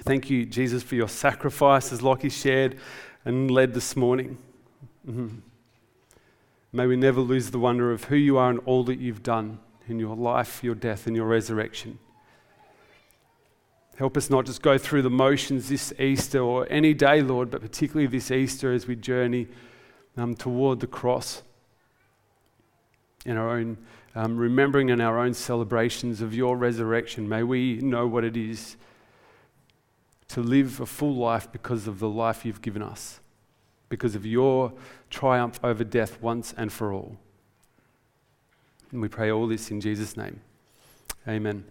Thank you, Jesus, for your sacrifice, as Lockie shared and led this morning. Mhm. May we never lose the wonder of who you are and all that you've done in your life, your death, and your resurrection. Help us not just go through the motions this Easter or any day, Lord, but particularly this Easter as we journey um, toward the cross in our own um, remembering and our own celebrations of your resurrection. May we know what it is to live a full life because of the life you've given us, because of your triumph over death once and for all. And we pray all this in Jesus' name. Amen.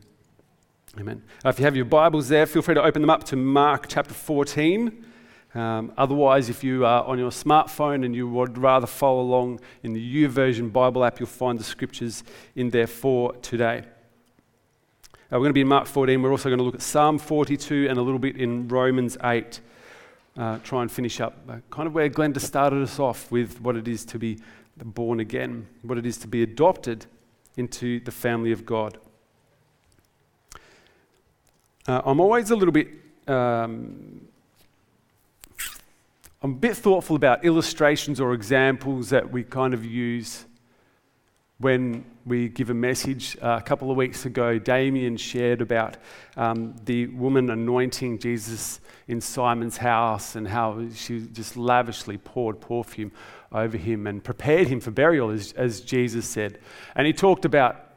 Amen. If you have your Bibles there, feel free to open them up to Mark chapter 14. Um, otherwise, if you are on your smartphone and you would rather follow along in the YouVersion Bible app, you'll find the scriptures in there for today. Uh, we're going to be in Mark 14. We're also going to look at Psalm 42 and a little bit in Romans 8. Uh, try and finish up uh, kind of where Glenda started us off with what it is to be born again, what it is to be adopted into the family of God. Uh, I'm always a little bit, um, I'm a bit thoughtful about illustrations or examples that we kind of use when we give a message. Uh, a couple of weeks ago, Damien shared about um, the woman anointing Jesus in Simon's house and how she just lavishly poured perfume over him and prepared him for burial, as, as Jesus said. And he talked about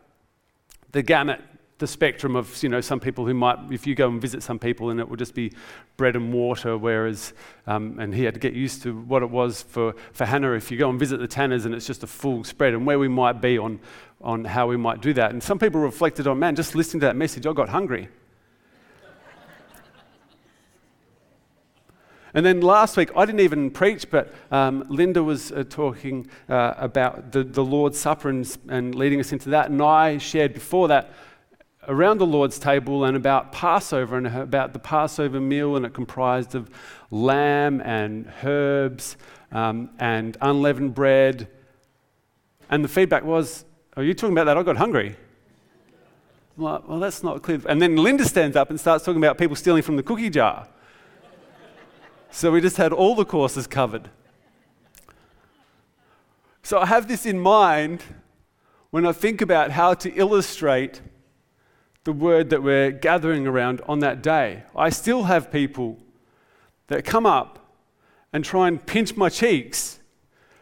the gamut the spectrum of you know some people who might if you go and visit some people and it would just be bread and water whereas um, and he had to get used to what it was for, for hannah. If you go and visit the tanners and it's just a full spread and where we might be on on how we might do that. And some people reflected on man just listening to that message i got hungry. And then last week, I didn't even preach, but um, Linda was uh, talking uh, about the, the Lord's Supper and, and leading us into that. And I shared before that around the Lord's table and about Passover and about the Passover meal, and it comprised of lamb and herbs um, and unleavened bread. And the feedback was, Are you talking about that? I got hungry. I'm like, well, that's not clear. And then Linda stands up and starts talking about people stealing from the cookie jar. So we just had all the courses covered. So I have this in mind when I think about how to illustrate the word that we're gathering around on that day. I still have people that come up and try and pinch my cheeks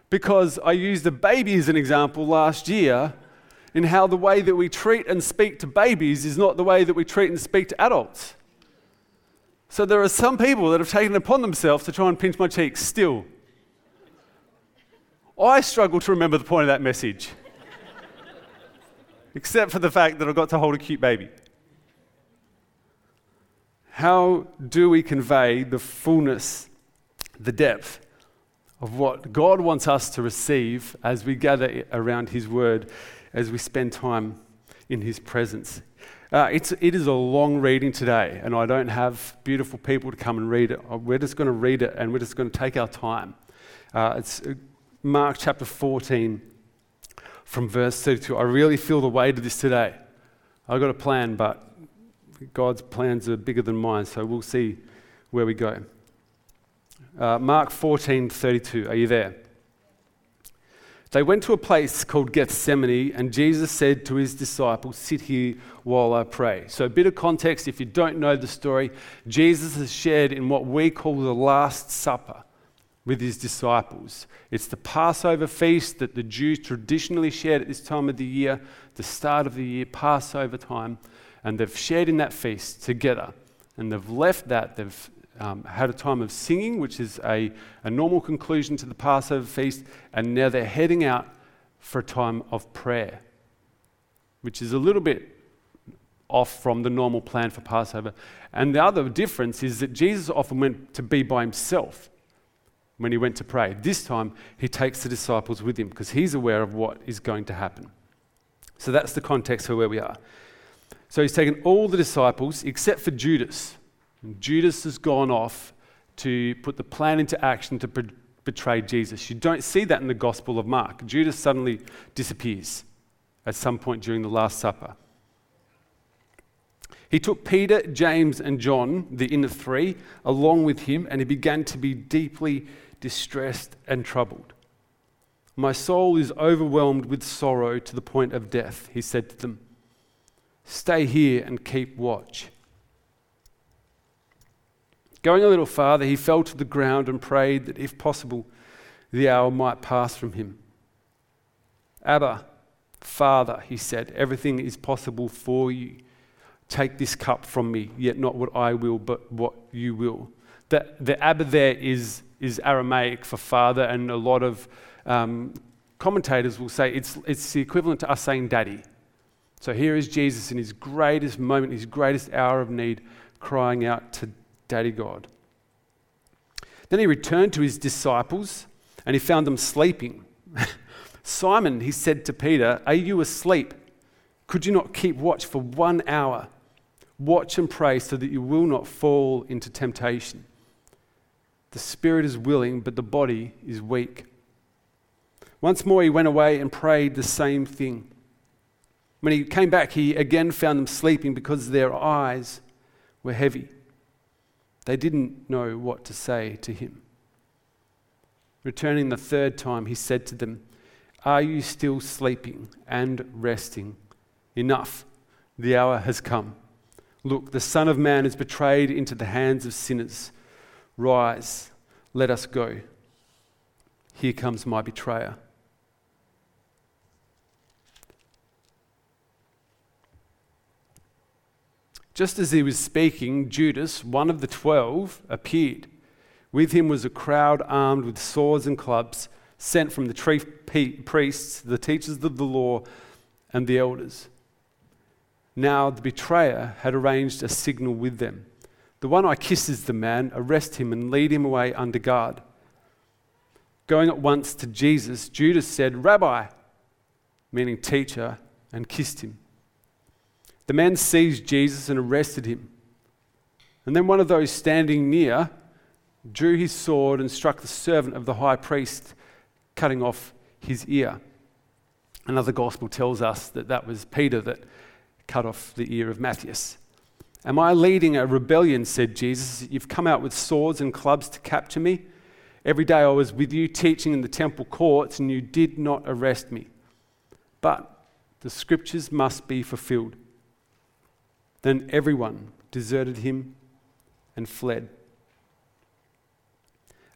because I used a baby as an example last year in how the way that we treat and speak to babies is not the way that we treat and speak to adults. So there are some people that have taken upon themselves to try and pinch my cheeks still. I struggle to remember the point of that message, except for the fact that I got to hold a cute baby. How do we convey the fullness, the depth of what God wants us to receive as we gather around His Word, as we spend time in His presence? Uh, it's, it is a long reading today, and I don't have beautiful people to come and read it. Uh, we're just going to read it and we're just going to take our time. Uh, it's uh, Mark chapter 14 from verse 32. I really feel the weight of this today. I've got a plan, but God's plans are bigger than mine, so we'll see where we go. Uh, Mark 14 32. Are you there? They went to a place called Gethsemane, and Jesus said to his disciples, Sit here while I pray. So, a bit of context if you don't know the story, Jesus has shared in what we call the Last Supper with his disciples. It's the Passover feast that the Jews traditionally shared at this time of the year, the start of the year, Passover time, and they've shared in that feast together. And they've left that, they've um, had a time of singing, which is a, a normal conclusion to the Passover feast, and now they're heading out for a time of prayer, which is a little bit off from the normal plan for Passover. And the other difference is that Jesus often went to be by himself when he went to pray. This time, he takes the disciples with him because he's aware of what is going to happen. So that's the context for where we are. So he's taken all the disciples except for Judas. Judas has gone off to put the plan into action to betray Jesus. You don't see that in the Gospel of Mark. Judas suddenly disappears at some point during the Last Supper. He took Peter, James, and John, the inner three, along with him, and he began to be deeply distressed and troubled. My soul is overwhelmed with sorrow to the point of death, he said to them. Stay here and keep watch. Going a little farther, he fell to the ground and prayed that, if possible, the hour might pass from him. Abba, Father, he said, everything is possible for you. Take this cup from me, yet not what I will, but what you will. The, the Abba there is, is Aramaic for father, and a lot of um, commentators will say it's, it's the equivalent to us saying daddy. So here is Jesus in his greatest moment, his greatest hour of need, crying out to Daddy God. Then he returned to his disciples and he found them sleeping. Simon, he said to Peter, Are you asleep? Could you not keep watch for one hour? Watch and pray so that you will not fall into temptation. The spirit is willing, but the body is weak. Once more, he went away and prayed the same thing. When he came back, he again found them sleeping because their eyes were heavy. They didn't know what to say to him. Returning the third time, he said to them, Are you still sleeping and resting? Enough, the hour has come. Look, the Son of Man is betrayed into the hands of sinners. Rise, let us go. Here comes my betrayer. Just as he was speaking, Judas, one of the twelve, appeared. With him was a crowd armed with swords and clubs, sent from the chief priests, the teachers of the law, and the elders. Now the betrayer had arranged a signal with them. The one I kiss is the man, arrest him and lead him away under guard. Going at once to Jesus, Judas said, Rabbi, meaning teacher, and kissed him. The man seized Jesus and arrested him. And then one of those standing near drew his sword and struck the servant of the high priest, cutting off his ear. Another gospel tells us that that was Peter that cut off the ear of Matthias. Am I leading a rebellion? said Jesus. You've come out with swords and clubs to capture me. Every day I was with you teaching in the temple courts, and you did not arrest me. But the scriptures must be fulfilled. Then everyone deserted him and fled.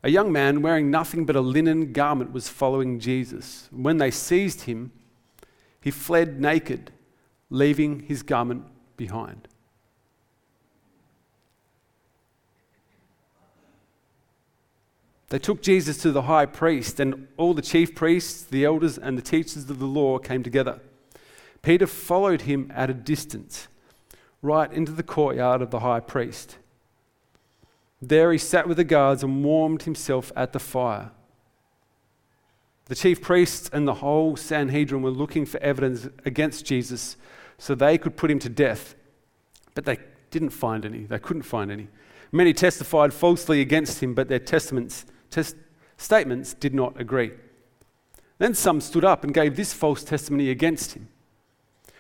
A young man wearing nothing but a linen garment was following Jesus. When they seized him, he fled naked, leaving his garment behind. They took Jesus to the high priest, and all the chief priests, the elders, and the teachers of the law came together. Peter followed him at a distance right into the courtyard of the high priest. There he sat with the guards and warmed himself at the fire. The chief priests and the whole Sanhedrin were looking for evidence against Jesus so they could put him to death, but they didn't find any. They couldn't find any. Many testified falsely against him, but their testaments, tes- statements did not agree. Then some stood up and gave this false testimony against him.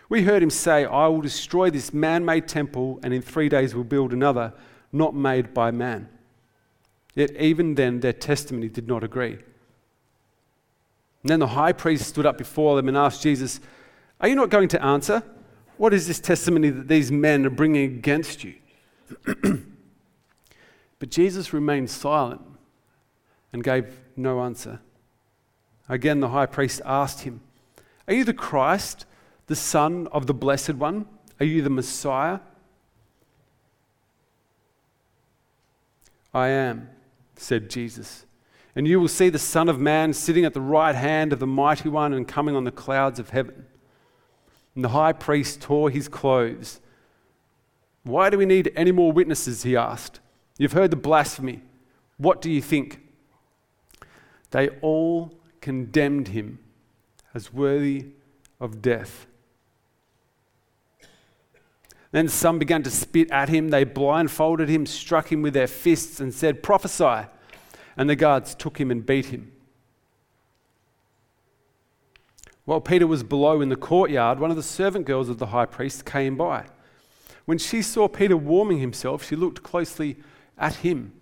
We heard him say, I will destroy this man made temple, and in three days will build another, not made by man. Yet even then, their testimony did not agree. And then the high priest stood up before them and asked Jesus, Are you not going to answer? What is this testimony that these men are bringing against you? but Jesus remained silent and gave no answer. Again, the high priest asked him, Are you the Christ? the Son of the Blessed One? Are you the Messiah? I am, said Jesus. And you will see the Son of Man sitting at the right hand of the Mighty One and coming on the clouds of heaven. And the high priest tore his clothes Why do we need any more witnesses? He asked. You've heard the blasphemy. What do you think? They all condemned him as worthy of death. Then some began to spit at him. They blindfolded him, struck him with their fists, and said, Prophesy. And the guards took him and beat him. While Peter was below in the courtyard, one of the servant girls of the high priest came by. When she saw Peter warming himself, she looked closely at him.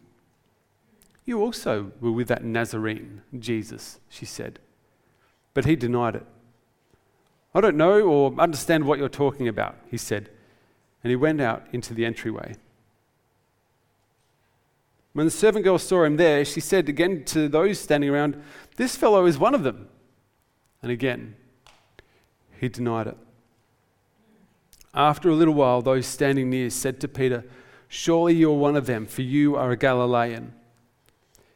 You also were with that Nazarene, Jesus, she said. But he denied it. I don't know or understand what you're talking about, he said. And he went out into the entryway. When the servant girl saw him there, she said again to those standing around, This fellow is one of them. And again, he denied it. After a little while, those standing near said to Peter, Surely you're one of them, for you are a Galilean.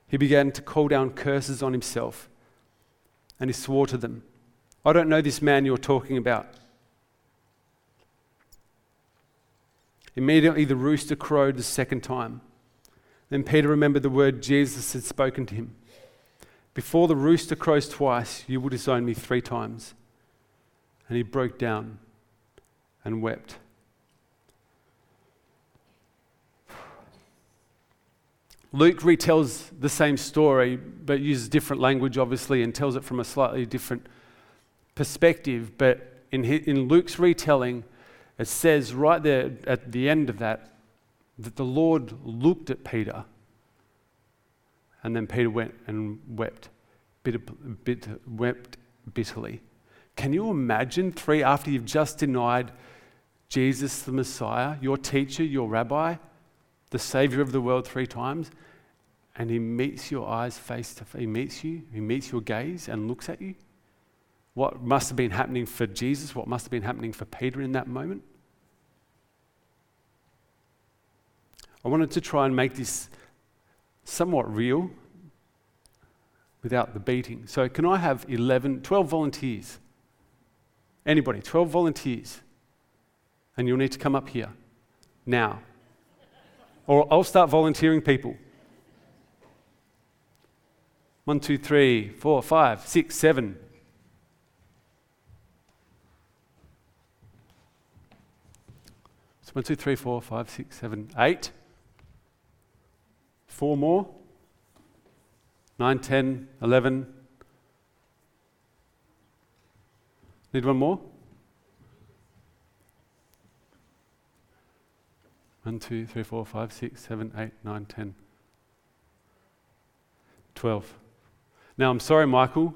He began to call down curses on himself, and he swore to them, I don't know this man you're talking about. Immediately the rooster crowed the second time. Then Peter remembered the word Jesus had spoken to him Before the rooster crows twice, you will disown me three times. And he broke down and wept. Luke retells the same story, but uses different language, obviously, and tells it from a slightly different perspective. But in, in Luke's retelling, it says right there at the end of that that the Lord looked at Peter, and then Peter went and wept, wept bitterly. Can you imagine three after you've just denied Jesus the Messiah, your teacher, your rabbi, the Savior of the world three times, and he meets your eyes face to face, he meets you, he meets your gaze and looks at you? What must have been happening for Jesus, what must have been happening for Peter in that moment? I wanted to try and make this somewhat real without the beating. So, can I have 11, 12 volunteers? Anybody, 12 volunteers. And you'll need to come up here now. Or I'll start volunteering people. One, two, three, four, five, six, seven. So one, two, three, four, five, six, seven, eight. Four more. Nine, ten, eleven, Need one more? Two, three, four, five, six, seven, eight, nine, ten. Twelve. Now, I'm sorry, Michael,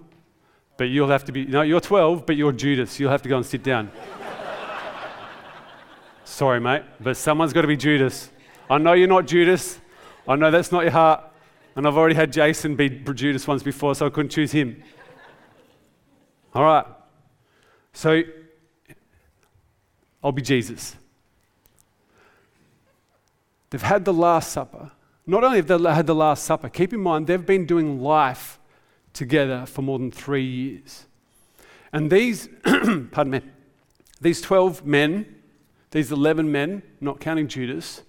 but you'll have to be. No, you're 12, but you're Judas. You'll have to go and sit down. sorry, mate, but someone's got to be Judas. I know you're not Judas. I know that's not your heart. And I've already had Jason be Judas once before, so I couldn't choose him. All right. So I'll be Jesus. They've had the Last Supper. Not only have they had the Last Supper, keep in mind they've been doing life together for more than three years. And these, pardon me, these 12 men, these 11 men, not counting Judas,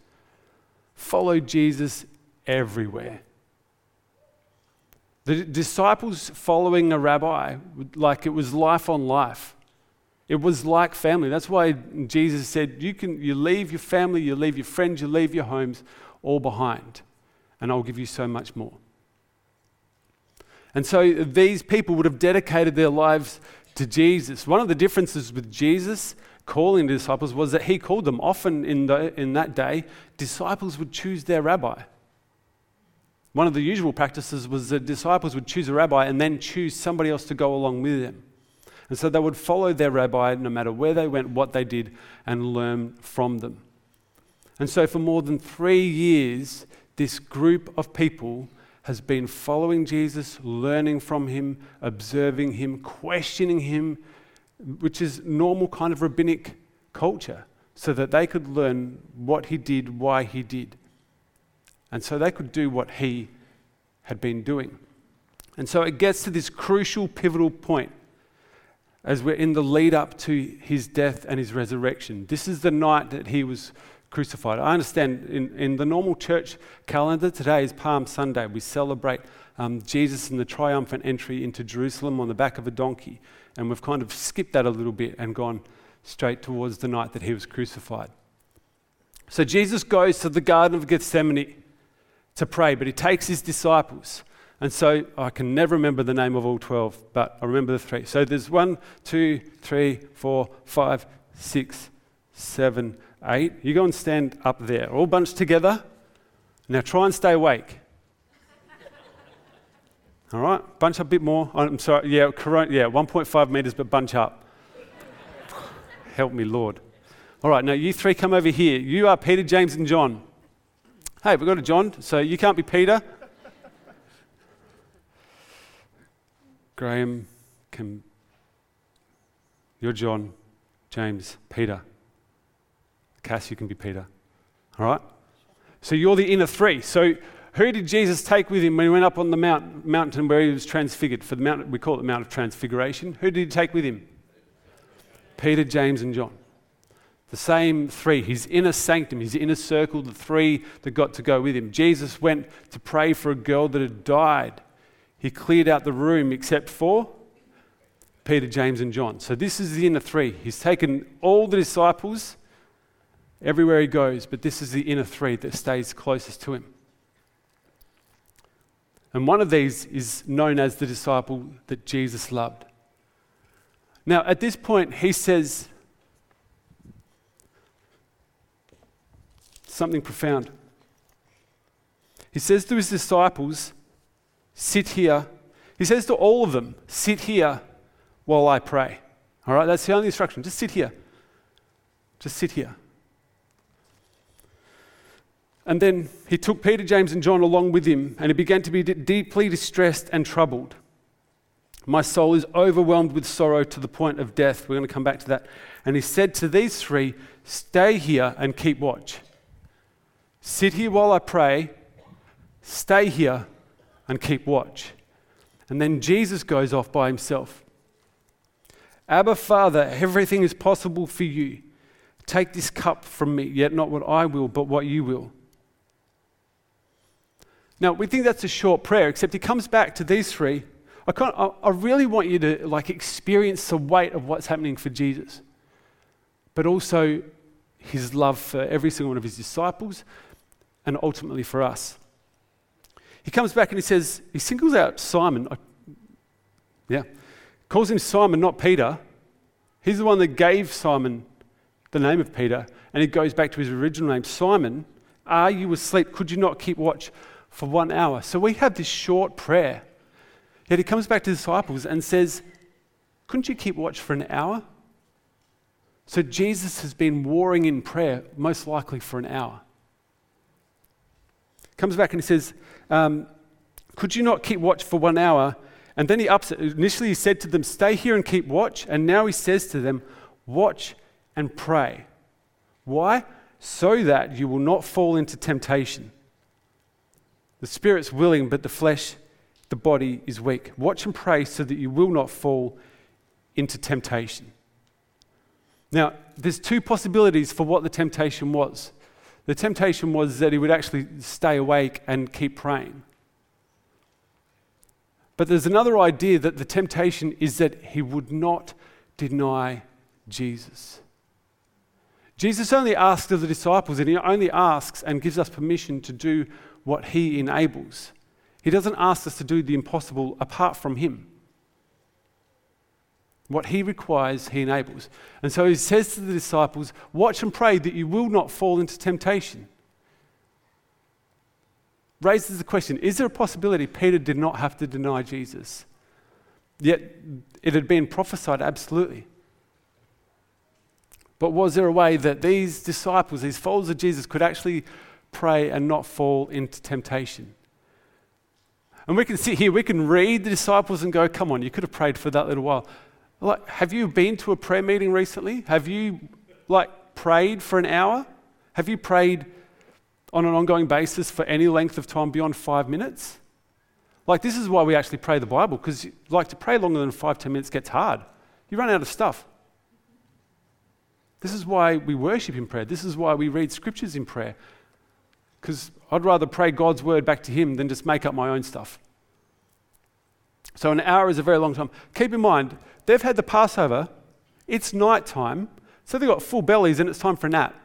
followed Jesus everywhere. The disciples following a rabbi, like it was life on life. It was like family. That's why Jesus said, you, can, you leave your family, you leave your friends, you leave your homes all behind, and I'll give you so much more. And so these people would have dedicated their lives to Jesus. One of the differences with Jesus calling the disciples was that he called them. Often in, the, in that day, disciples would choose their rabbi. One of the usual practices was that disciples would choose a rabbi and then choose somebody else to go along with them. And so they would follow their rabbi no matter where they went, what they did, and learn from them. And so for more than three years, this group of people has been following Jesus, learning from him, observing him, questioning him, which is normal kind of rabbinic culture, so that they could learn what he did, why he did. And so they could do what he had been doing. And so it gets to this crucial, pivotal point as we're in the lead up to his death and his resurrection. This is the night that he was crucified. I understand in, in the normal church calendar, today is Palm Sunday. We celebrate um, Jesus and the triumphant entry into Jerusalem on the back of a donkey. And we've kind of skipped that a little bit and gone straight towards the night that he was crucified. So Jesus goes to the Garden of Gethsemane to pray, but he takes his disciples. And so I can never remember the name of all 12, but I remember the three. So there's one, two, three, four, five, six, seven, eight. You go and stand up there, all bunched together. Now try and stay awake. all right, bunch up a bit more. Oh, I'm sorry, yeah, yeah, 1.5 meters, but bunch up. Help me, Lord. All right, now you three come over here. You are Peter, James, and John. Hey, we've got a John, so you can't be Peter. Graham can. You're John, James, Peter. Cass, you can be Peter. All right? So you're the inner three. So who did Jesus take with him when he went up on the mount, mountain where he was transfigured? For the mountain, we call it the Mount of Transfiguration. Who did he take with him? Peter, James, and John. The same three, his inner sanctum, his inner circle, the three that got to go with him. Jesus went to pray for a girl that had died. He cleared out the room except for Peter, James, and John. So this is the inner three. He's taken all the disciples everywhere he goes, but this is the inner three that stays closest to him. And one of these is known as the disciple that Jesus loved. Now, at this point, he says, something profound. He says to his disciples, Sit here. He says to all of them, Sit here while I pray. All right, that's the only instruction. Just sit here. Just sit here. And then he took Peter, James, and John along with him, and he began to be deeply distressed and troubled. My soul is overwhelmed with sorrow to the point of death. We're going to come back to that. And he said to these three, Stay here and keep watch. Sit here while I pray, stay here, and keep watch. And then Jesus goes off by himself. Abba, Father, everything is possible for you. Take this cup from me, yet not what I will, but what you will. Now, we think that's a short prayer, except he comes back to these three. I, I, I really want you to like experience the weight of what's happening for Jesus, but also his love for every single one of his disciples and ultimately for us. He comes back and he says, he singles out Simon. Yeah. Calls him Simon, not Peter. He's the one that gave Simon the name of Peter. And he goes back to his original name Simon, are you asleep? Could you not keep watch for one hour? So we have this short prayer. Yet he comes back to the disciples and says, Couldn't you keep watch for an hour? So Jesus has been warring in prayer, most likely for an hour comes back and he says, um, Could you not keep watch for one hour? And then he ups it. Initially, he said to them, Stay here and keep watch. And now he says to them, Watch and pray. Why? So that you will not fall into temptation. The spirit's willing, but the flesh, the body is weak. Watch and pray so that you will not fall into temptation. Now, there's two possibilities for what the temptation was. The temptation was that he would actually stay awake and keep praying. But there's another idea that the temptation is that he would not deny Jesus. Jesus only asks of the disciples, and he only asks and gives us permission to do what he enables. He doesn't ask us to do the impossible apart from him. What he requires, he enables. And so he says to the disciples, Watch and pray that you will not fall into temptation. Raises the question Is there a possibility Peter did not have to deny Jesus? Yet it had been prophesied, absolutely. But was there a way that these disciples, these followers of Jesus, could actually pray and not fall into temptation? And we can sit here, we can read the disciples and go, come on, you could have prayed for that little while. Like, have you been to a prayer meeting recently? Have you like prayed for an hour? Have you prayed on an ongoing basis for any length of time beyond five minutes? Like, this is why we actually pray the Bible, because like to pray longer than five, ten minutes gets hard. You run out of stuff. This is why we worship in prayer. This is why we read scriptures in prayer. Because I'd rather pray God's word back to Him than just make up my own stuff. So, an hour is a very long time. Keep in mind, they've had the Passover, it's night time, so they've got full bellies and it's time for a nap.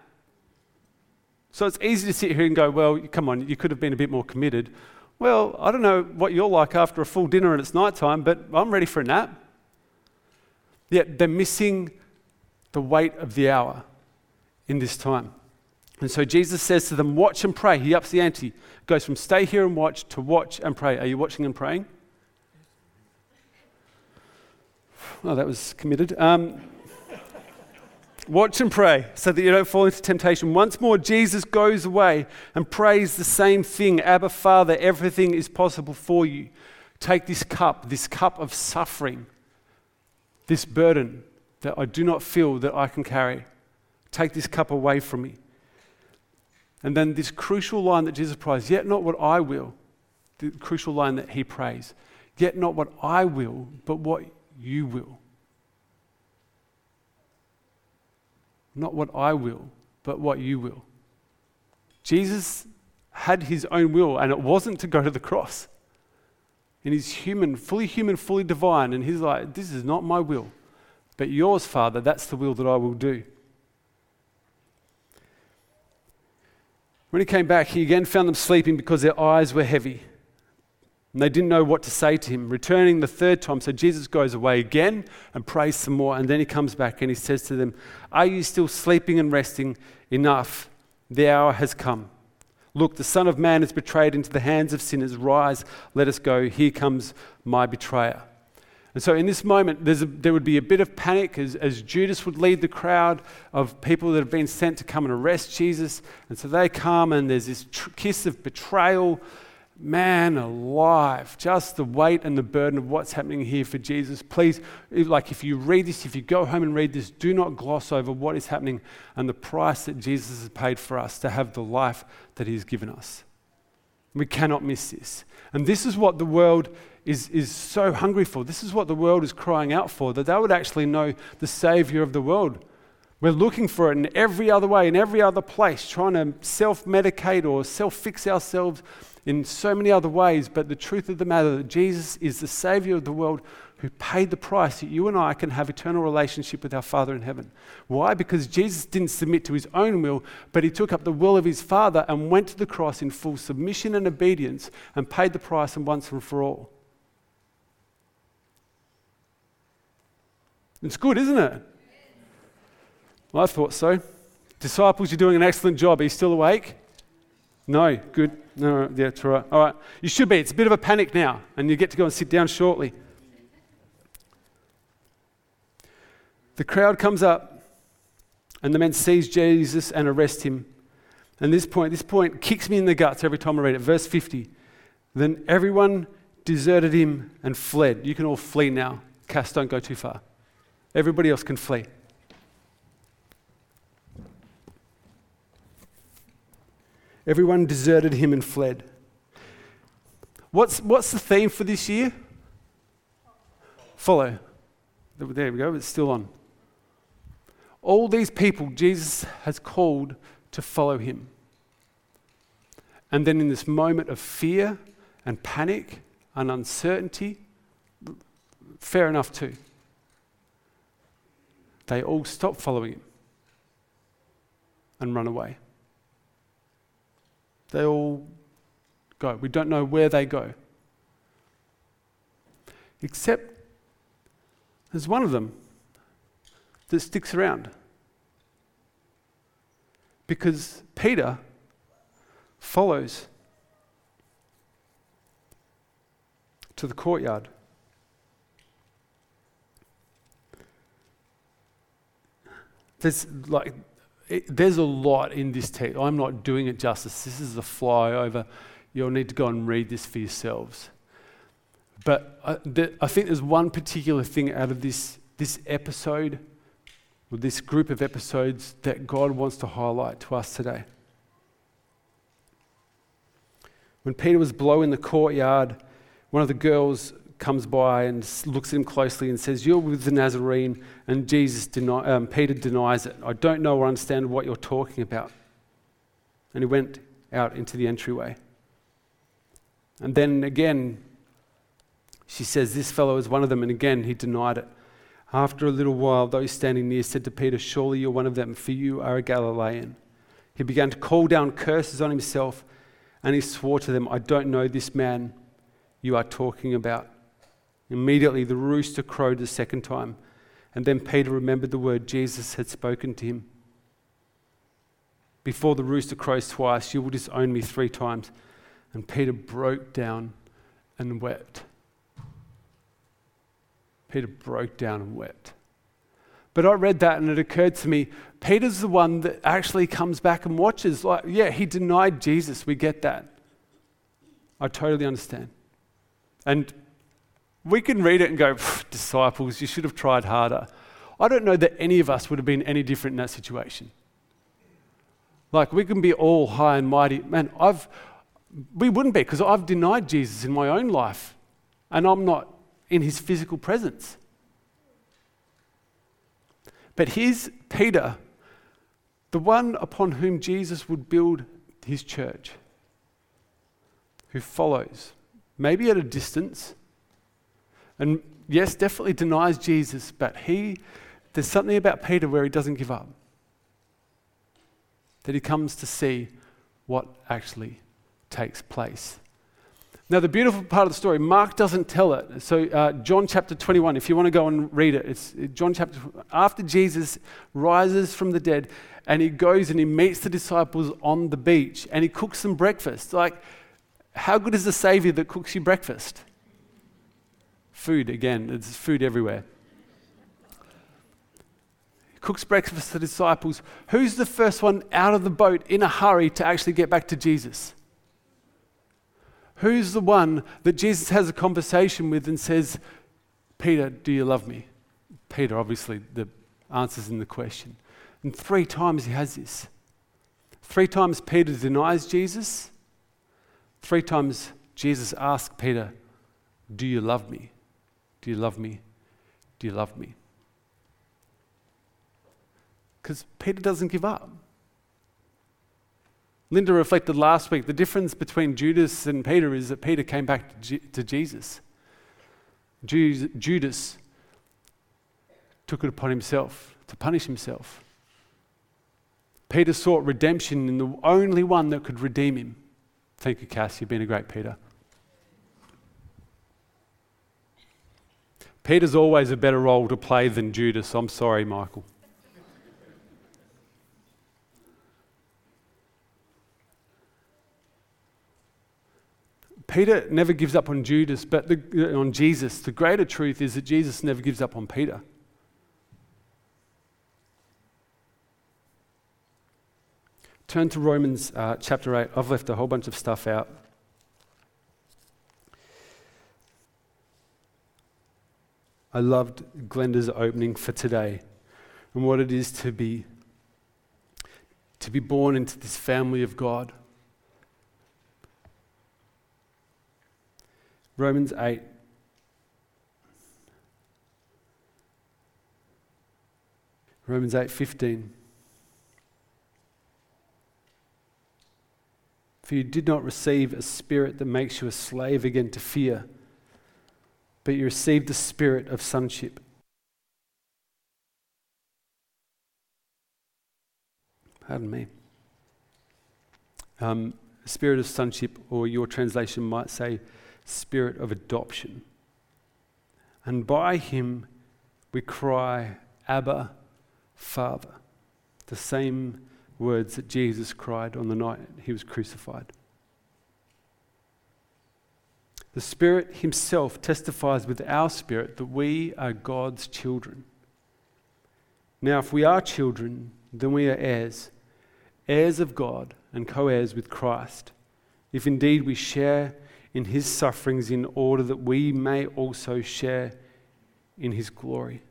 So, it's easy to sit here and go, well, come on, you could have been a bit more committed. Well, I don't know what you're like after a full dinner and it's night time, but I'm ready for a nap. Yet they're missing the weight of the hour in this time. And so Jesus says to them, Watch and pray. He ups the ante, goes from stay here and watch to watch and pray. Are you watching and praying? Oh, that was committed. Um, watch and pray so that you don't fall into temptation. Once more, Jesus goes away and prays the same thing Abba, Father, everything is possible for you. Take this cup, this cup of suffering, this burden that I do not feel that I can carry. Take this cup away from me. And then this crucial line that Jesus prays, yet not what I will, the crucial line that he prays, yet not what I will, but what you will. Not what I will, but what you will. Jesus had his own will, and it wasn't to go to the cross. And he's human, fully human, fully divine, and he's like, This is not my will, but yours, Father, that's the will that I will do. When he came back, he again found them sleeping because their eyes were heavy. And they didn't know what to say to him. Returning the third time, so Jesus goes away again and prays some more. And then he comes back and he says to them, Are you still sleeping and resting? Enough. The hour has come. Look, the Son of Man is betrayed into the hands of sinners. Rise, let us go. Here comes my betrayer. And so, in this moment, a, there would be a bit of panic as, as, Judas would lead the crowd of people that have been sent to come and arrest Jesus. And so they come, and there's this tr- kiss of betrayal man alive, just the weight and the burden of what's happening here for Jesus. Please, like if you read this, if you go home and read this, do not gloss over what is happening and the price that Jesus has paid for us to have the life that He's given us. We cannot miss this. And this is what the world is, is so hungry for. This is what the world is crying out for, that they would actually know the Savior of the world. We're looking for it in every other way, in every other place, trying to self medicate or self fix ourselves in so many other ways, but the truth of the matter that Jesus is the Savior of the world who paid the price that you and I can have eternal relationship with our Father in heaven. Why? Because Jesus didn't submit to his own will, but he took up the will of his Father and went to the cross in full submission and obedience and paid the price and once and for all. It's good, isn't it? Well, I thought so. Disciples, you're doing an excellent job. Are you still awake? No, good. No, yeah, that's right. All right. You should be. It's a bit of a panic now, and you get to go and sit down shortly. The crowd comes up, and the man sees Jesus and arrests him. And this point, this point kicks me in the guts every time I read it. Verse 50. Then everyone deserted him and fled. You can all flee now. Cass, don't go too far. Everybody else can flee. Everyone deserted him and fled. What's, what's the theme for this year? Follow. There we go, it's still on. All these people Jesus has called to follow him. And then in this moment of fear and panic and uncertainty, fair enough too, they all stop following him and run away. They all go. We don't know where they go. Except there's one of them that sticks around. Because Peter follows to the courtyard. There's like it, there's a lot in this text. I'm not doing it justice. This is a flyover. You'll need to go and read this for yourselves. But I, the, I think there's one particular thing out of this, this episode, or this group of episodes, that God wants to highlight to us today. When Peter was blowing the courtyard, one of the girls comes by and looks at him closely and says, You're with the Nazarene. And Jesus deni- um, Peter denies it. I don't know or understand what you're talking about. And he went out into the entryway. And then again, she says, This fellow is one of them. And again, he denied it. After a little while, those standing near said to Peter, Surely you're one of them, for you are a Galilean. He began to call down curses on himself, and he swore to them, I don't know this man you are talking about. Immediately the rooster crowed a second time, and then Peter remembered the word Jesus had spoken to him. Before the rooster crows twice, you will disown me three times. And Peter broke down and wept. Peter broke down and wept. But I read that and it occurred to me Peter's the one that actually comes back and watches. Like, yeah, he denied Jesus. We get that. I totally understand. And we can read it and go, disciples, you should have tried harder. I don't know that any of us would have been any different in that situation. Like, we can be all high and mighty. Man, I've, we wouldn't be because I've denied Jesus in my own life and I'm not in his physical presence. But here's Peter, the one upon whom Jesus would build his church, who follows, maybe at a distance, and yes, definitely denies Jesus, but he, there's something about Peter where he doesn't give up. That he comes to see what actually takes place. Now, the beautiful part of the story, Mark doesn't tell it. So, uh, John chapter 21, if you want to go and read it, it's John chapter, after Jesus rises from the dead and he goes and he meets the disciples on the beach and he cooks them breakfast. Like, how good is the Savior that cooks you breakfast? Food, again, there's food everywhere. He cooks breakfast for the disciples. Who's the first one out of the boat in a hurry to actually get back to Jesus? Who's the one that Jesus has a conversation with and says, Peter, do you love me? Peter, obviously, the answer's in the question. And three times he has this. Three times Peter denies Jesus. Three times Jesus asks Peter, Do you love me? Do you love me? Do you love me? Because Peter doesn't give up. Linda reflected last week the difference between Judas and Peter is that Peter came back to Jesus. Judas took it upon himself to punish himself. Peter sought redemption in the only one that could redeem him. Thank you, Cass. You've been a great Peter. Peter's always a better role to play than Judas. I'm sorry, Michael. Peter never gives up on Judas, but the, on Jesus. The greater truth is that Jesus never gives up on Peter. Turn to Romans uh, chapter 8. I've left a whole bunch of stuff out. I loved Glenda's opening for today and what it is to be to be born into this family of God. Romans 8. Romans 8:15 For you did not receive a spirit that makes you a slave again to fear, but you received the spirit of sonship. Pardon me. Um, spirit of sonship, or your translation might say spirit of adoption. And by him we cry, Abba, Father. The same words that Jesus cried on the night he was crucified. The Spirit Himself testifies with our spirit that we are God's children. Now, if we are children, then we are heirs, heirs of God and co heirs with Christ, if indeed we share in his sufferings in order that we may also share in his glory.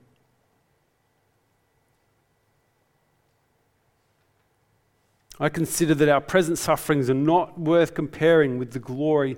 I consider that our present sufferings are not worth comparing with the glory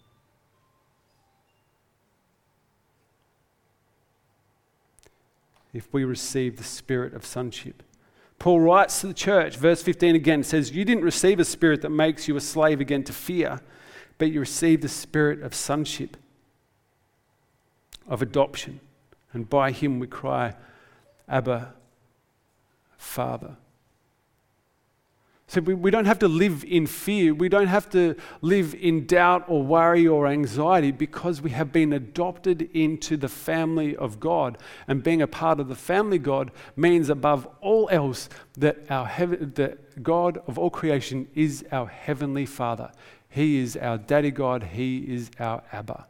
If we receive the spirit of sonship. Paul writes to the church, verse 15 again says, You didn't receive a spirit that makes you a slave again to fear, but you received the spirit of sonship, of adoption. And by him we cry, Abba, Father. So we, we don't have to live in fear. We don't have to live in doubt or worry or anxiety because we have been adopted into the family of God. And being a part of the family God means, above all else, that, our that God of all creation is our heavenly Father. He is our daddy God. He is our Abba.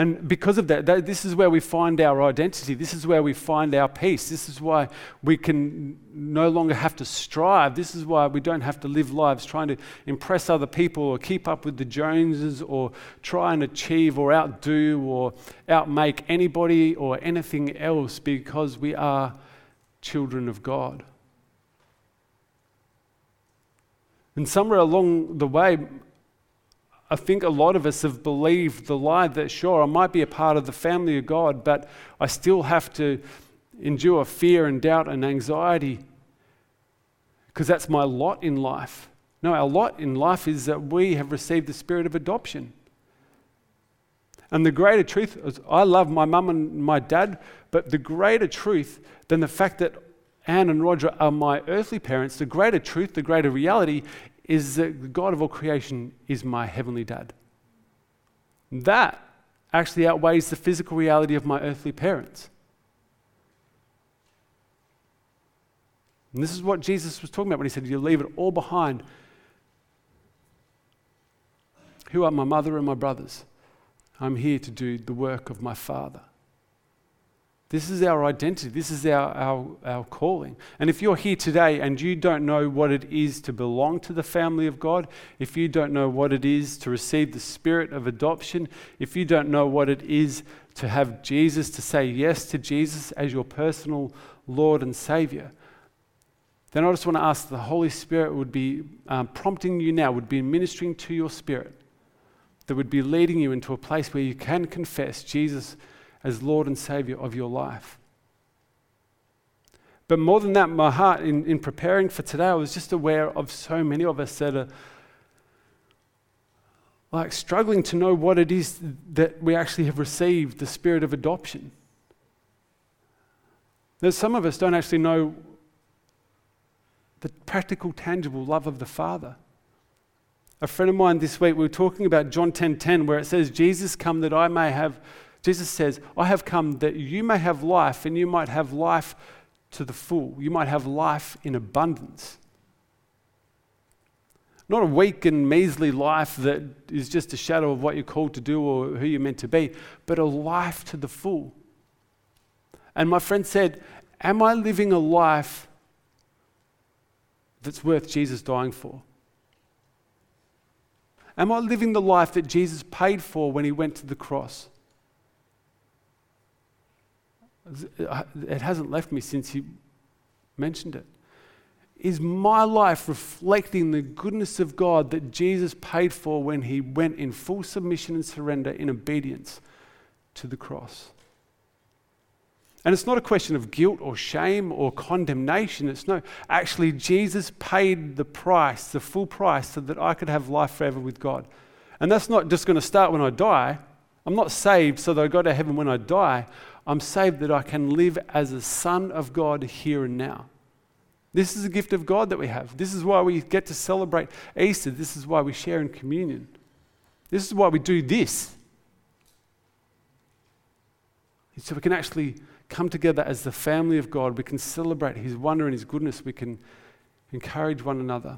And because of that, that, this is where we find our identity. This is where we find our peace. This is why we can no longer have to strive. This is why we don't have to live lives trying to impress other people or keep up with the Joneses or try and achieve or outdo or outmake anybody or anything else because we are children of God. And somewhere along the way, I think a lot of us have believed the lie that, sure, I might be a part of the family of God, but I still have to endure fear and doubt and anxiety because that's my lot in life. No, our lot in life is that we have received the spirit of adoption. And the greater truth is, I love my mum and my dad, but the greater truth than the fact that Anne and Roger are my earthly parents, the greater truth, the greater reality is that the God of all creation is my heavenly dad. That actually outweighs the physical reality of my earthly parents. And this is what Jesus was talking about when he said, You leave it all behind. Who are my mother and my brothers? I'm here to do the work of my Father. This is our identity. This is our, our, our calling. And if you're here today and you don't know what it is to belong to the family of God, if you don't know what it is to receive the spirit of adoption, if you don't know what it is to have Jesus, to say yes to Jesus as your personal Lord and Savior, then I just want to ask the Holy Spirit would be um, prompting you now, would be ministering to your spirit, that would be leading you into a place where you can confess Jesus as Lord and Savior of your life. But more than that, my heart in, in preparing for today, I was just aware of so many of us that are like struggling to know what it is that we actually have received the spirit of adoption. There's some of us don't actually know the practical, tangible love of the Father. A friend of mine this week, we were talking about John 10:10, 10, 10, where it says, Jesus come that I may have Jesus says, I have come that you may have life and you might have life to the full. You might have life in abundance. Not a weak and measly life that is just a shadow of what you're called to do or who you're meant to be, but a life to the full. And my friend said, Am I living a life that's worth Jesus dying for? Am I living the life that Jesus paid for when he went to the cross? Uh, it hasn't left me since he mentioned it. Is my life reflecting the goodness of God that Jesus paid for when he went in full submission and surrender in obedience to the cross? And it's not a question of guilt or shame or condemnation. It's no, actually, Jesus paid the price, the full price, so that I could have life forever with God. And that's not just going to start when I die. I'm not saved so that I go to heaven when I die. I'm saved that I can live as a son of God here and now. This is a gift of God that we have. This is why we get to celebrate Easter. This is why we share in communion. This is why we do this. So we can actually come together as the family of God. We can celebrate His wonder and His goodness. We can encourage one another.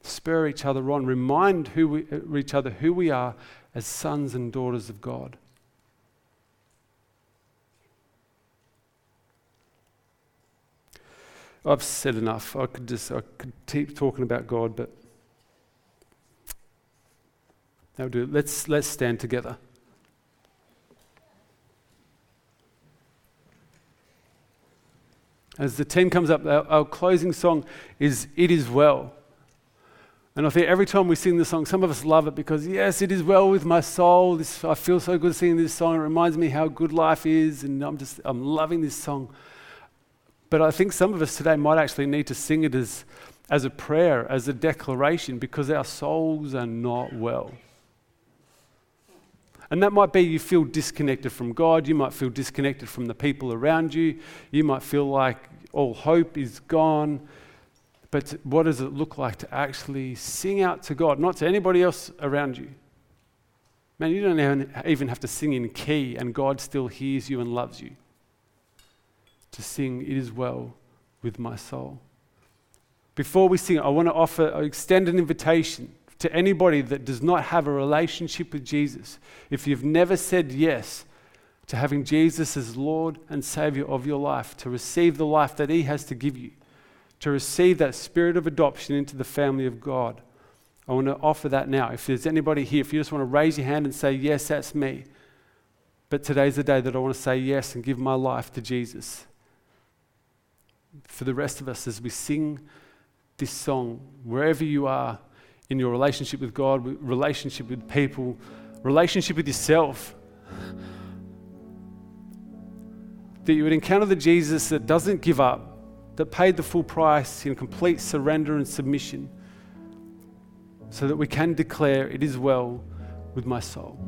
spur each other on, remind who we, each other who we are as sons and daughters of God. I've said enough. I could just I could keep talking about God, but that'll do. Let's let's stand together. As the team comes up, our, our closing song is It Is Well. And I think every time we sing the song, some of us love it because, yes, it is well with my soul. This, I feel so good singing this song. It reminds me how good life is, and I'm just, I'm loving this song. But I think some of us today might actually need to sing it as, as a prayer, as a declaration, because our souls are not well. And that might be you feel disconnected from God, you might feel disconnected from the people around you, you might feel like all hope is gone. But what does it look like to actually sing out to God, not to anybody else around you? Man, you don't even have to sing in key, and God still hears you and loves you. To sing, It is well with my soul. Before we sing, I want to offer, uh, extend an invitation to anybody that does not have a relationship with Jesus, if you've never said yes to having Jesus as Lord and Savior of your life, to receive the life that He has to give you, to receive that spirit of adoption into the family of God, I want to offer that now. If there's anybody here, if you just want to raise your hand and say, Yes, that's me. But today's the day that I want to say yes and give my life to Jesus. For the rest of us, as we sing this song, wherever you are, in your relationship with God, relationship with people, relationship with yourself. That you would encounter the Jesus that doesn't give up, that paid the full price in complete surrender and submission, so that we can declare, It is well with my soul.